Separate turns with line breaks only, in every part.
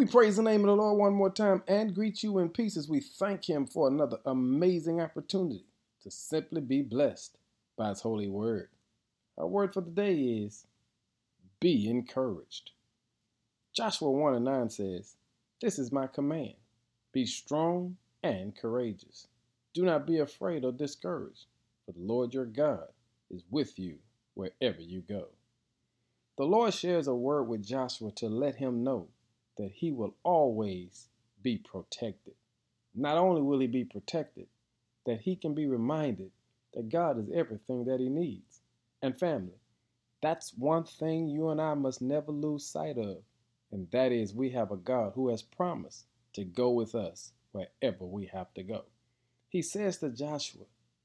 We praise the name of the Lord one more time and greet you in peace as we thank Him for another amazing opportunity to simply be blessed by His holy word. Our word for the day is be encouraged. Joshua 1 and 9 says, This is my command be strong and courageous. Do not be afraid or discouraged, for the Lord your God is with you wherever you go. The Lord shares a word with Joshua to let him know that he will always be protected. Not only will he be protected, that he can be reminded that God is everything that he needs. And family, that's one thing you and I must never lose sight of, and that is we have a God who has promised to go with us wherever we have to go. He says to Joshua,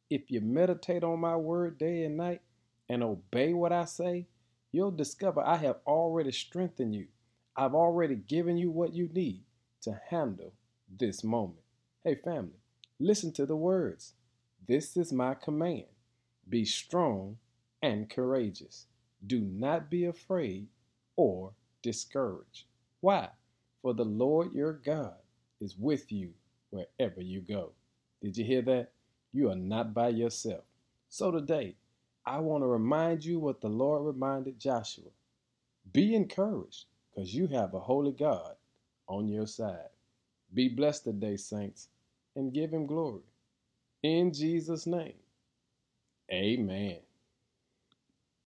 If you meditate on my word day and night and obey what I say, you'll discover I have already strengthened you I've already given you what you need to handle this moment. Hey, family, listen to the words. This is my command be strong and courageous. Do not be afraid or discouraged. Why? For the Lord your God is with you wherever you go. Did you hear that? You are not by yourself. So today, I want to remind you what the Lord reminded Joshua be encouraged because you have a holy God on your side. Be blessed today, saints, and give him glory. In Jesus' name, amen.